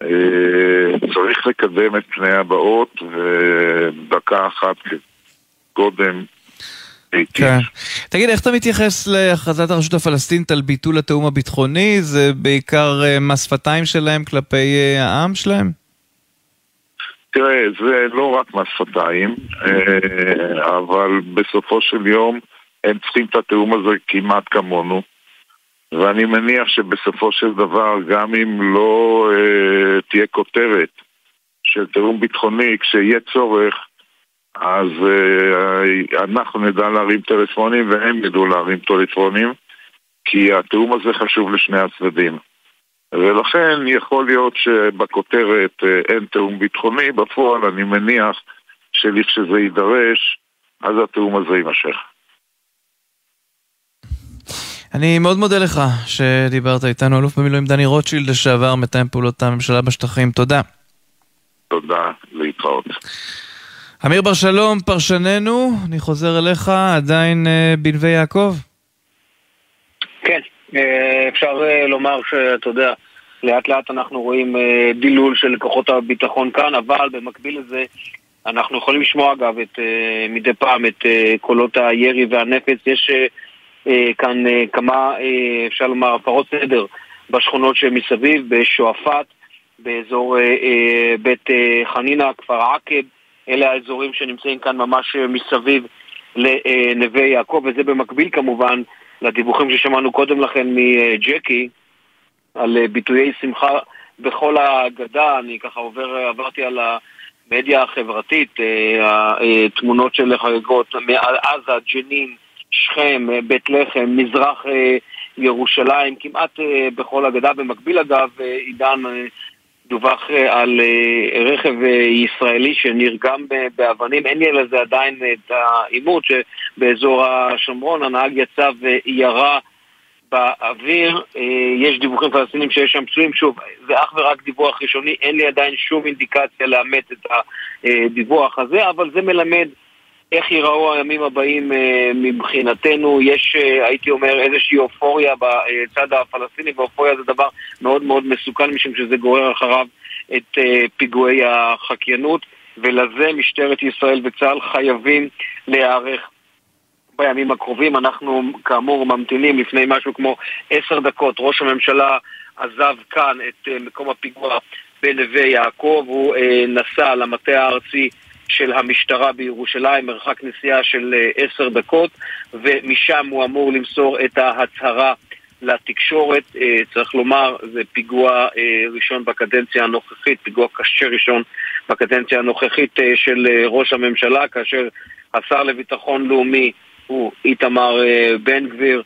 אה, צריך לקדם את פני הבאות, ודקה אחת קודם כן. תגיד, איך אתה מתייחס להכרזת הרשות הפלסטינית על ביטול התיאום הביטחוני? זה בעיקר אה, מס שפתיים שלהם כלפי העם שלהם? תראה, זה לא רק מס שפתיים, אה, אבל בסופו של יום הם צריכים את התיאום הזה כמעט כמונו. ואני מניח שבסופו של דבר, גם אם לא אה, תהיה כותרת של תיאום ביטחוני, כשיהיה צורך, אז אה, אנחנו נדע להרים טלפונים והם ידעו להרים טלפונים, כי התיאום הזה חשוב לשני הצדדים. ולכן יכול להיות שבכותרת אה, אין תיאום ביטחוני, בפועל אני מניח שלכשזה יידרש, אז התיאום הזה יימשך. אני מאוד מודה לך שדיברת איתנו, אלוף במילואים דני רוטשילד, לשעבר מתאם פעולות הממשלה בשטחים. תודה. תודה, להתראות. אמיר בר שלום, פרשננו, אני חוזר אליך, עדיין uh, בנווה יעקב? כן, אה, אפשר אה, לומר שאתה יודע, לאט לאט אנחנו רואים אה, דילול של כוחות הביטחון כאן, אבל במקביל לזה אנחנו יכולים לשמוע אגב את, מדי פעם את קולות הירי והנפץ. יש כאן כמה, אפשר לומר, הפרות סדר בשכונות שמסביב, בשועפאט, באזור בית חנינא, כפר עקב, אלה האזורים שנמצאים כאן ממש מסביב לנווה יעקב, וזה במקביל כמובן לדיווחים ששמענו קודם לכן מג'קי על ביטויי שמחה בכל הגדה, אני ככה עובר, עברתי על המדיה החברתית, אה, התמונות של חגיגות מעל עזה, ג'נין, שכם, בית לחם, מזרח אה, ירושלים, כמעט אה, בכל הגדה. במקביל אגב, עידן דווח אה, על אה, רכב אה, ישראלי שנרגם באבנים, אין לי על זה עדיין את העימות שבאזור השומרון. הנהג יצא וירה באוויר, יש דיווחים פלסטינים שיש שם פצועים, שוב, זה אך ורק דיווח ראשוני, אין לי עדיין שום אינדיקציה לאמת את הדיווח הזה, אבל זה מלמד איך ייראו הימים הבאים אה, מבחינתנו. יש, אה, הייתי אומר, איזושהי אופוריה בצד הפלסטיני, ואופוריה זה דבר מאוד מאוד מסוכן, משום שזה גורר אחריו את אה, פיגועי החקיינות, ולזה משטרת ישראל וצה"ל חייבים להיערך. בימים הקרובים. אנחנו כאמור ממתינים לפני משהו כמו עשר דקות. ראש הממשלה עזב כאן את מקום הפיגוע בנווה יעקב, הוא נסע למטה הארצי של המשטרה בירושלים, מרחק נסיעה של אה, עשר דקות, ומשם הוא אמור למסור את ההצהרה לתקשורת. אה, צריך לומר, זה פיגוע אה, ראשון בקדנציה הנוכחית, פיגוע קשה ראשון בקדנציה הנוכחית של ראש הממשלה, כאשר השר לביטחון לאומי הוא איתמר בן גביר,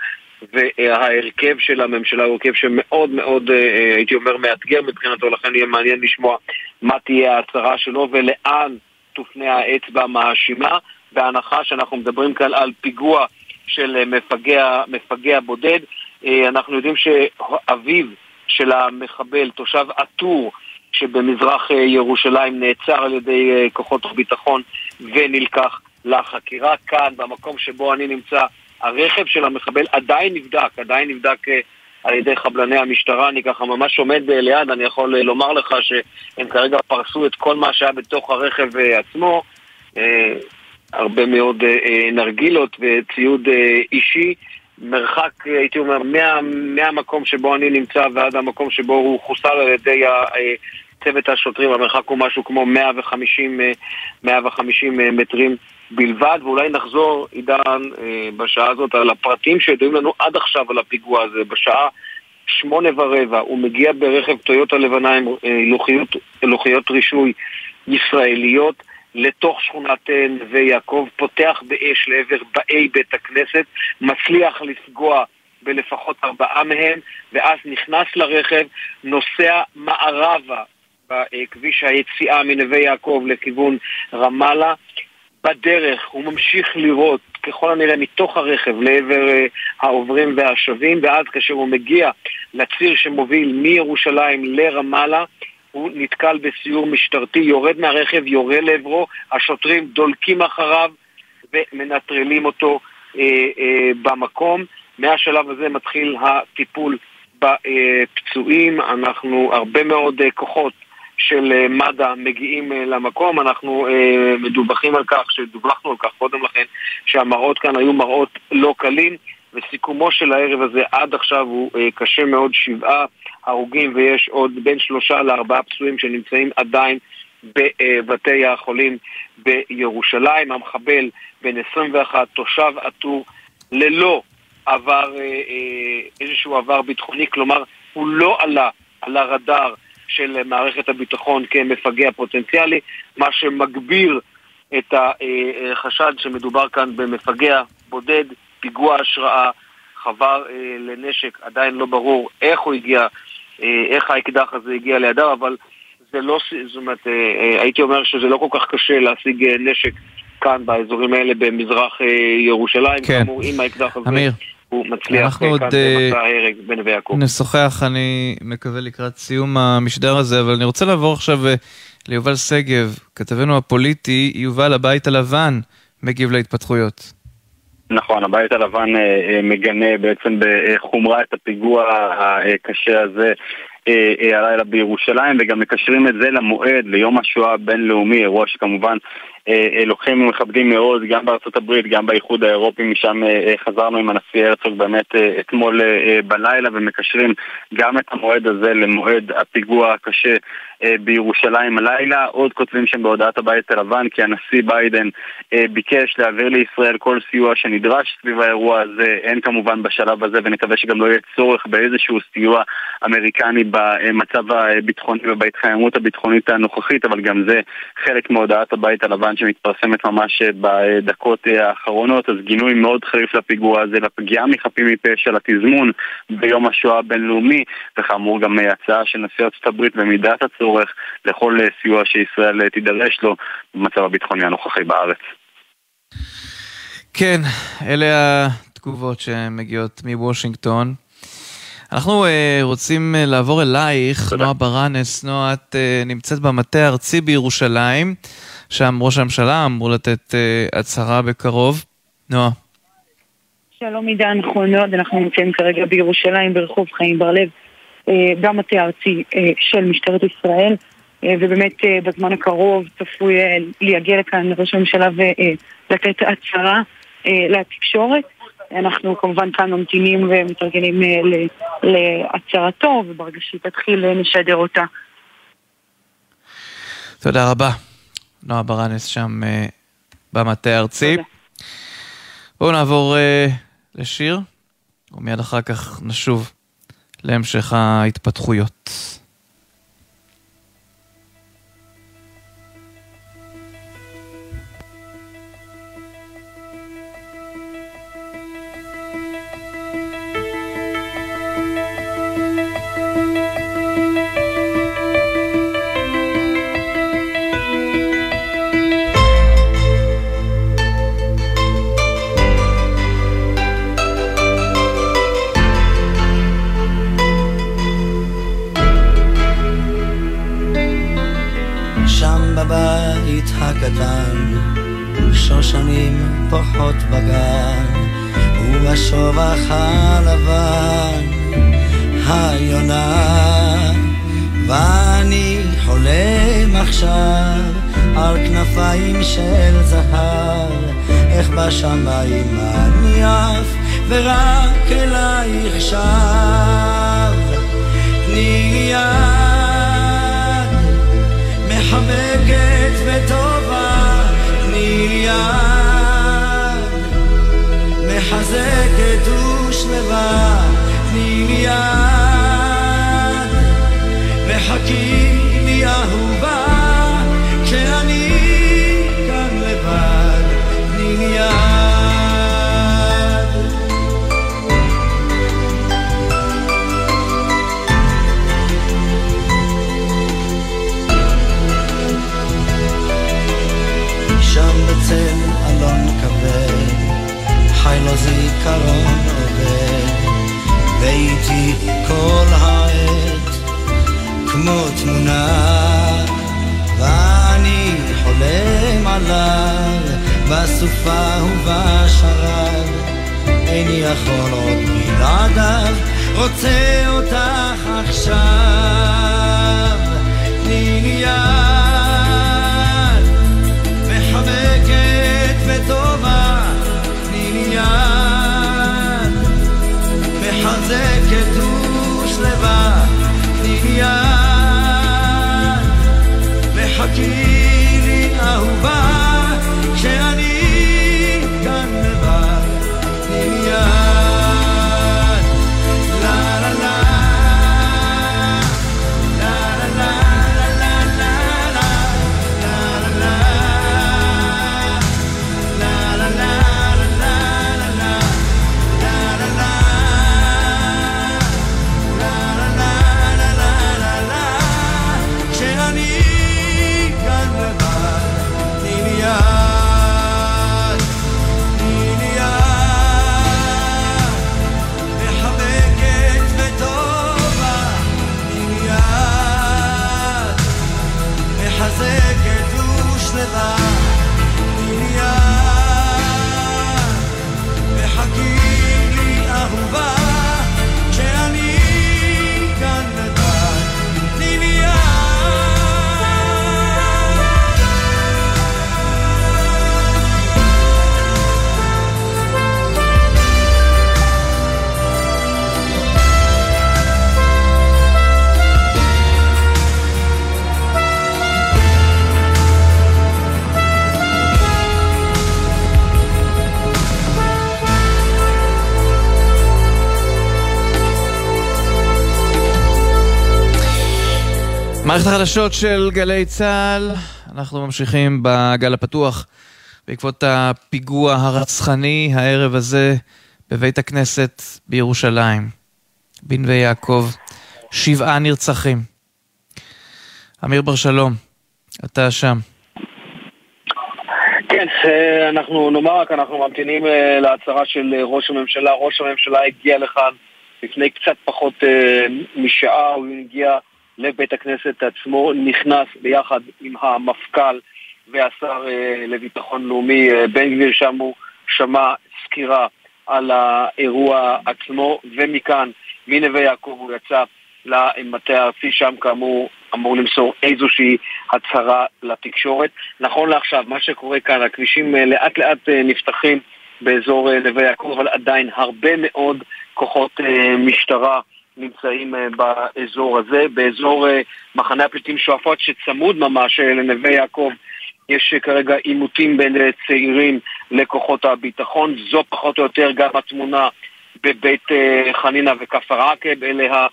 וההרכב של הממשלה הוא הרכב שמאוד מאוד, הייתי אומר, מאתגר מבחינתו, לכן יהיה מעניין לשמוע מה תהיה ההצהרה שלו ולאן תופנה האצבע המאשימה, בהנחה שאנחנו מדברים כאן על פיגוע של מפגע, מפגע בודד. אה, אנחנו יודעים שאביו של המחבל, תושב עטור, שבמזרח אה, ירושלים נעצר על ידי אה, כוחות הביטחון ונלקח לחקירה. כאן, במקום שבו אני נמצא, הרכב של המחבל עדיין נבדק, עדיין נבדק על ידי חבלני המשטרה, אני ככה ממש עומד ליד, אני יכול אה, לומר לך שהם כרגע פרסו את כל מה שהיה בתוך הרכב אה, עצמו, אה, הרבה מאוד נרגילות וציוד אישי, מרחק, הייתי אומר, מה, מהמקום שבו אני נמצא ועד המקום שבו הוא חוסל על ידי צוות השוטרים, המרחק הוא משהו כמו 150, 150 מטרים בלבד, ואולי נחזור, עידן, אה, בשעה הזאת על הפרטים שידועים לנו עד עכשיו על הפיגוע הזה. בשעה שמונה ורבע הוא מגיע ברכב טויוטה לבנה עם אה, לוחיות, רישוי ישראליות לתוך שכונת אה, נווה יעקב, פותח באש לעבר באי בית הכנסת, מצליח לפגוע בלפחות ארבעה מהם, ואז נכנס לרכב, נוסע מערבה בכביש היציאה מנווה יעקב לכיוון רמאללה. בדרך הוא ממשיך לירות ככל הנראה מתוך הרכב לעבר uh, העוברים והשבים ואז כאשר הוא מגיע לציר שמוביל מירושלים לרמאללה הוא נתקל בסיור משטרתי, יורד מהרכב, יורה לעברו, השוטרים דולקים אחריו ומנטרלים אותו uh, uh, במקום. מהשלב הזה מתחיל הטיפול בפצועים, אנחנו הרבה מאוד uh, כוחות של אה, מד"א מגיעים אה, למקום, אנחנו אה, מדווחים על כך, שדווחנו על כך קודם לכן, שהמראות כאן היו מראות לא קלים, וסיכומו של הערב הזה עד עכשיו הוא קשה מאוד, שבעה הרוגים ויש עוד בין שלושה לארבעה פצועים שנמצאים עדיין בבתי החולים בירושלים. המחבל בן 21, תושב עטור, ללא עבר, איזשהו עבר ביטחוני, כלומר הוא לא עלה על הרדאר של מערכת הביטחון כמפגע פוטנציאלי, מה שמגביר את החשד שמדובר כאן במפגע בודד, פיגוע השראה, חבר אה, לנשק, עדיין לא ברור איך הוא הגיע, אה, איך האקדח הזה הגיע לידיו, אבל זה לא, זאת אומרת, אה, הייתי אומר שזה לא כל כך קשה להשיג נשק כאן באזורים האלה במזרח ירושלים, כן. כאמור עם האקדח הזה. אמיר. הוא מצליח אנחנו עוד כאן במסע ההרג בנווה יעקב. נשוחח, אני מקווה לקראת סיום המשדר הזה, אבל אני רוצה לעבור עכשיו אה, ליובל שגב, כתבנו הפוליטי, יובל הבית הלבן, מגיב להתפתחויות. נכון, הבית הלבן אה, אה, מגנה בעצם בחומרה את הפיגוע הקשה הזה הלילה בירושלים וגם מקשרים את זה למועד, ליום השואה הבינלאומי, אירוע שכמובן אה, אה, לוקחים ומכבדים מאוד, גם בארצות הברית, גם באיחוד האירופי, משם אה, חזרנו עם הנשיא הרצוג באמת אתמול בלילה ומקשרים גם את המועד הזה למועד הפיגוע הקשה בירושלים הלילה. עוד כותבים שם בהודעת הבית הלבן כי הנשיא ביידן ביקש להעביר לישראל כל סיוע שנדרש סביב האירוע הזה, אין כמובן בשלב הזה ונקווה שגם לא יהיה צורך באיזשהו סיוע אמריקני במצב הביטחוני ובהתחממות הביטחונית הנוכחית, אבל גם זה חלק מהודעת הבית הלבן שמתפרסמת ממש אה, בדקות אה, האחרונות, אז גינוי מאוד חריף לפיגוע הזה, לפגיעה מחפים מפשע, לתזמון ביום השואה הבינלאומי, וכאמור גם אה, הצעה של נשיא ארצות הברית במידת הצורך לכל סיוע שישראל תידרש לו במצב הביטחוני הנוכחי בארץ. כן, אלה התגובות שמגיעות מוושינגטון. אנחנו uh, רוצים uh, לעבור אלייך, נועה ברנס. נועה, את uh, נמצאת במטה הארצי בירושלים. שם ראש הממשלה אמור לתת uh, הצהרה בקרוב. נועה. שלום עידן, נכון מאוד, אנחנו נמצאים כרגע בירושלים ברחוב חיים בר-לב, uh, במטה הארצי uh, של משטרת ישראל, uh, ובאמת בזמן הקרוב צפוי להגיע לכאן ראש הממשלה ולתת הצהרה לתקשורת. אנחנו כמובן כאן ממתינים ומתארגנים להצהרתו, וברגע שהיא תתחיל נשדר אותה. תודה רבה. נועה ברנס שם במטה הארצי. בואו נעבור לשיר, ומיד אחר כך נשוב להמשך ההתפתחויות. בסופה ובשרד, איני יכול עוד בלעדיו, רוצה אותך עכשיו, תני לי יד, מחבקת וטובה, תני לי יד, מחזקת ושלווה, תני לי יד, וחכי לי אהובה, מערכת החדשות של גלי צה"ל, אנחנו ממשיכים בגל הפתוח בעקבות הפיגוע הרצחני הערב הזה בבית הכנסת בירושלים, בנווה יעקב, שבעה נרצחים. אמיר בר שלום, אתה שם. כן, אה, אנחנו נאמר רק, אנחנו ממתינים אה, להצהרה של אה, ראש הממשלה. ראש הממשלה הגיע לכאן לפני קצת פחות משעה, הוא הגיע לבית הכנסת עצמו, נכנס ביחד עם המפכ"ל והשר אה, לביטחון לאומי אה, בן גביר, שם הוא שמע סקירה על האירוע עצמו, ומכאן, מנווה יעקב הוא יצא למטה הארצי, שם כאמור אמור למסור איזושהי הצהרה לתקשורת. נכון לעכשיו, מה שקורה כאן, הכבישים אה, לאט לאט נפתחים באזור נווה יעקב, אבל עדיין הרבה מאוד כוחות משטרה נמצאים אה, באזור הזה. באזור אה, מחנה הפליטים שועפאט, שצמוד ממש אה, לנווה יעקב, יש כרגע עימותים בין צעירים לכוחות הביטחון. זו פחות או יותר גם התמונה בבית חנינה וכפר עקב, אלה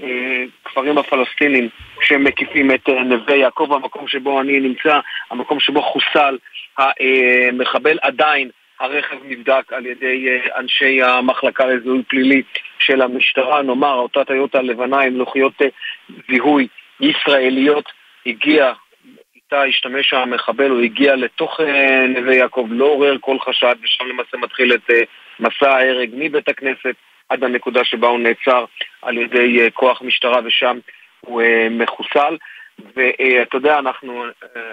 הכפרים הפלסטינים שמקיפים את נווה יעקב, המקום שבו אני נמצא, המקום שבו חוסל המחבל עדיין. הרכב נבדק על ידי אה, אנשי המחלקה לזיהוי פלילי של המשטרה, נאמר, אותה טיוטה לבנה עם לוחיות אה, זיהוי ישראליות, הגיע, איתה השתמש המחבל, הוא הגיע לתוך אה, נווה יעקב, לא עורר כל חשד, ושם למעשה מתחיל את מסע ההרג מבית הכנסת עד הנקודה שבה הוא נעצר על ידי כוח משטרה, ושם הוא מחוסל. ואתה יודע, אנחנו, אה,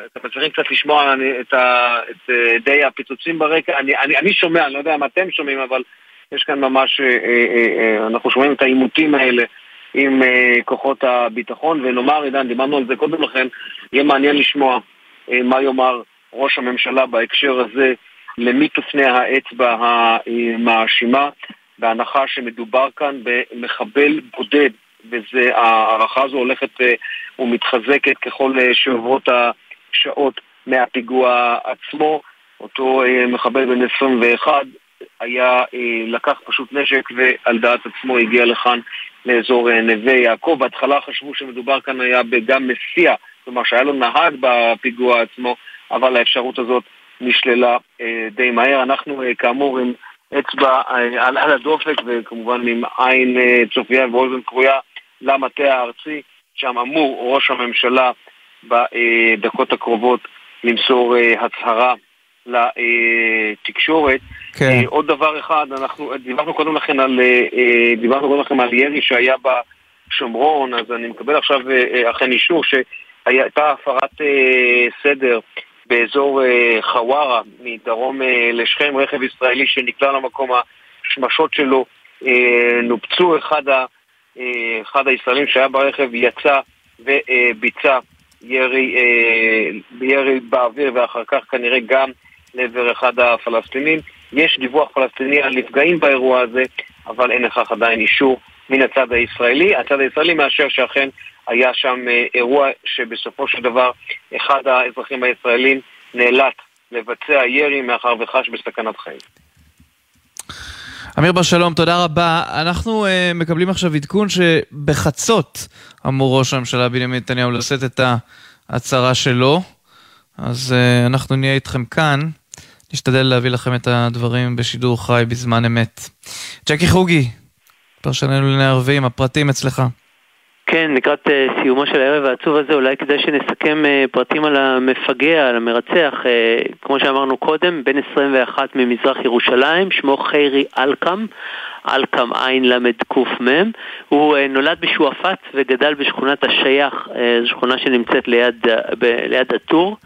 אתם מצליחים קצת לשמוע את, ה, את אה, די הפיצוצים ברקע. אני, אני, אני שומע, אני לא יודע אם אתם שומעים, אבל יש כאן ממש, אה, אנחנו שומעים את העימותים האלה עם כוחות הביטחון, ונאמר, עידן, דיברנו על זה קודם לכן, יהיה מעניין לשמוע מה יאמר ראש הממשלה בהקשר הזה, למי תופנה האצבע המאשימה, בהנחה שמדובר כאן במחבל בודד וההערכה הזו הולכת ומתחזקת ככל שעוברות השעות מהפיגוע עצמו. אותו מחבל בן 21 היה, לקח פשוט נשק ועל דעת עצמו הגיע לכאן לאזור נווה יעקב. בהתחלה חשבו שמדובר כאן היה גם מסיע, כלומר שהיה לו נהג בפיגוע עצמו, אבל האפשרות הזאת נשללה די מהר. אנחנו כאמור עם אצבע על, על הדופק וכמובן עם עין צופייה ואוזן כרויה למטה הארצי, שם אמור ראש הממשלה בדקות הקרובות למסור הצהרה לתקשורת. כן. אה, עוד דבר אחד, אנחנו דיברנו קודם לכן על, אה, אה, דיברנו קודם לכן על ירי שהיה בשומרון, אז אני מקבל עכשיו אה, אה, אכן אישור שהייתה הפרת אה, סדר באזור אה, חווארה, מדרום אה, לשכם, רכב ישראלי שנקלע למקום, השמשות שלו אה, נופצו, אחד, ה, אה, אחד הישראלים שהיה ברכב יצא וביצע ירי, אה, ירי באוויר ואחר כך כנראה גם לעבר אחד הפלסטינים. יש דיווח פלסטיני על נפגעים באירוע הזה, אבל אין לכך עדיין אישור מן הצד הישראלי. הצד הישראלי מאשר שאכן היה שם אה, אירוע שבסופו של דבר אחד האזרחים הישראלים נאלץ לבצע ירי מאחר וחש בסכנת חיים. אמיר בר שלום, תודה רבה. אנחנו uh, מקבלים עכשיו עדכון שבחצות אמור ראש הממשלה בנימין נתניהו לשאת את ההצהרה שלו, אז uh, אנחנו נהיה איתכם כאן. נשתדל להביא לכם את הדברים בשידור חי בזמן אמת. ג'קי חוגי, פרשננו לענייני ערבים, הפרטים אצלך. כן, לקראת אה, סיומו של הערב העצוב הזה, אולי כדאי שנסכם אה, פרטים על המפגע, על המרצח. אה, כמו שאמרנו קודם, בן 21 ממזרח ירושלים, שמו חיירי אלקם, אלקם עלק"מ. הוא נולד בשועפאט וגדל בשכונת השייח, זו שכונה שנמצאת ליד, הטור.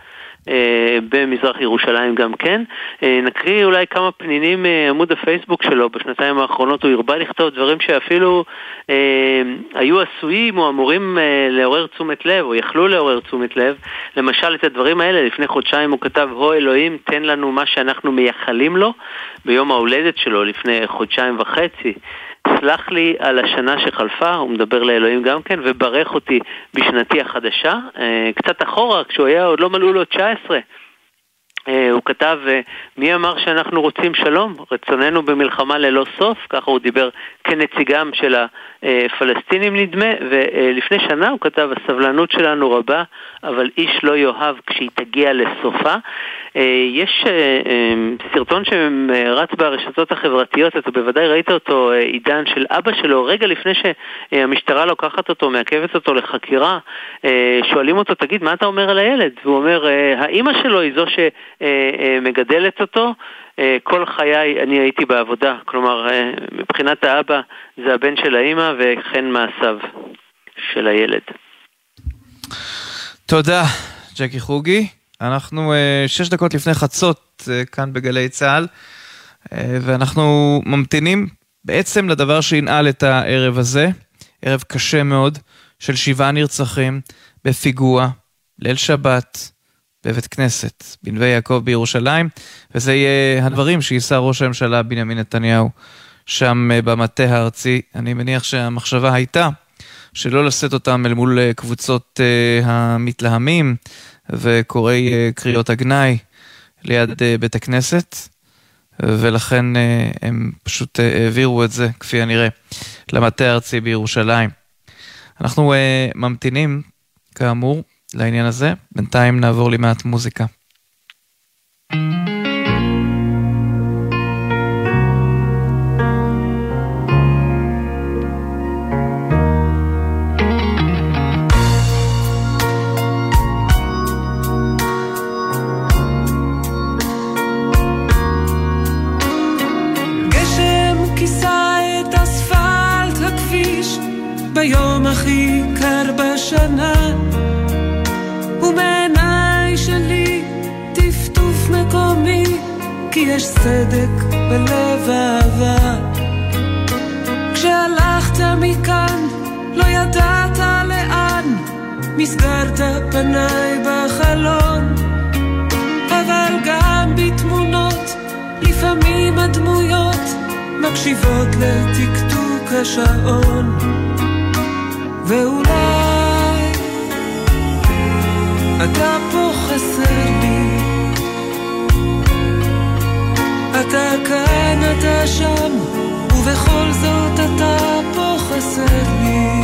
אה, במזרח ירושלים גם כן. אה, נקריא אולי כמה פנינים מעמוד הפייסבוק שלו, בשנתיים האחרונות הוא הרבה לכתוב דברים שאפילו אה, היו עשויים או אמורים אה, לעורר תשומת לב, או יכלו לעורר תשומת לב. למשל את הדברים האלה, לפני חודשיים הוא כתב, הו אלוהים, תן לנו מה שאנחנו מייחלים לו, ביום ההולדת שלו לפני חודשיים וחצי. סלח לי על השנה שחלפה, הוא מדבר לאלוהים גם כן, וברך אותי בשנתי החדשה. אה, קצת אחורה, כשהוא היה, עוד לא מלאו לו 19. אה, הוא כתב, אה, מי אמר שאנחנו רוצים שלום? רצוננו במלחמה ללא סוף, ככה הוא דיבר כנציגם של הפלסטינים נדמה, ולפני שנה הוא כתב, הסבלנות שלנו רבה, אבל איש לא יאהב כשהיא תגיע לסופה. אה, יש סרטון שרץ ברשתות החברתיות, אתה בוודאי ראית אותו, עידן, של אבא שלו, רגע לפני שהמשטרה לוקחת אותו, מעכבת אותו לחקירה, שואלים אותו, תגיד, מה אתה אומר על הילד? והוא אומר, האימא שלו היא זו ש... אה, אה, מגדלת אותו. אה, כל חיי אני הייתי בעבודה, כלומר מבחינת האבא זה הבן של האימא וכן מעשיו של הילד. תודה, ג'קי חוגי. אנחנו שש דקות לפני חצות כאן בגלי צה"ל, ואנחנו ממתינים בעצם לדבר שינעל את הערב הזה, ערב קשה מאוד, של שבעה נרצחים בפיגוע, ליל שבת, בבית כנסת, בנווה יעקב בירושלים, וזה יהיה הדברים שיישא ראש הממשלה בנימין נתניהו שם אה, במטה הארצי. אני מניח שהמחשבה הייתה שלא לשאת אותם אל מול אה, קבוצות uh, המתלהמים וקוראי uh, קריאות הגנאי ליד uh, בית הכנסת, ולכן uh, הם פשוט העבירו את זה, כפי הנראה, למטה הארצי בירושלים. אנחנו ממתינים, כאמור, לעניין הזה. בינתיים נעבור למעט מוזיקה. ביום הכי קר בשנה ובעיניי שלי טפטוף מקומי, כי יש סדק בלב אהבה. כשהלכת מכאן, לא ידעת לאן, מסגרת פניי בחלון. אבל גם בתמונות, לפעמים הדמויות מקשיבות לטקטוק השעון. ואולי אתה פה חסר לי. אתה כאן, אתה שם, ובכל זאת אתה פה חסר לי.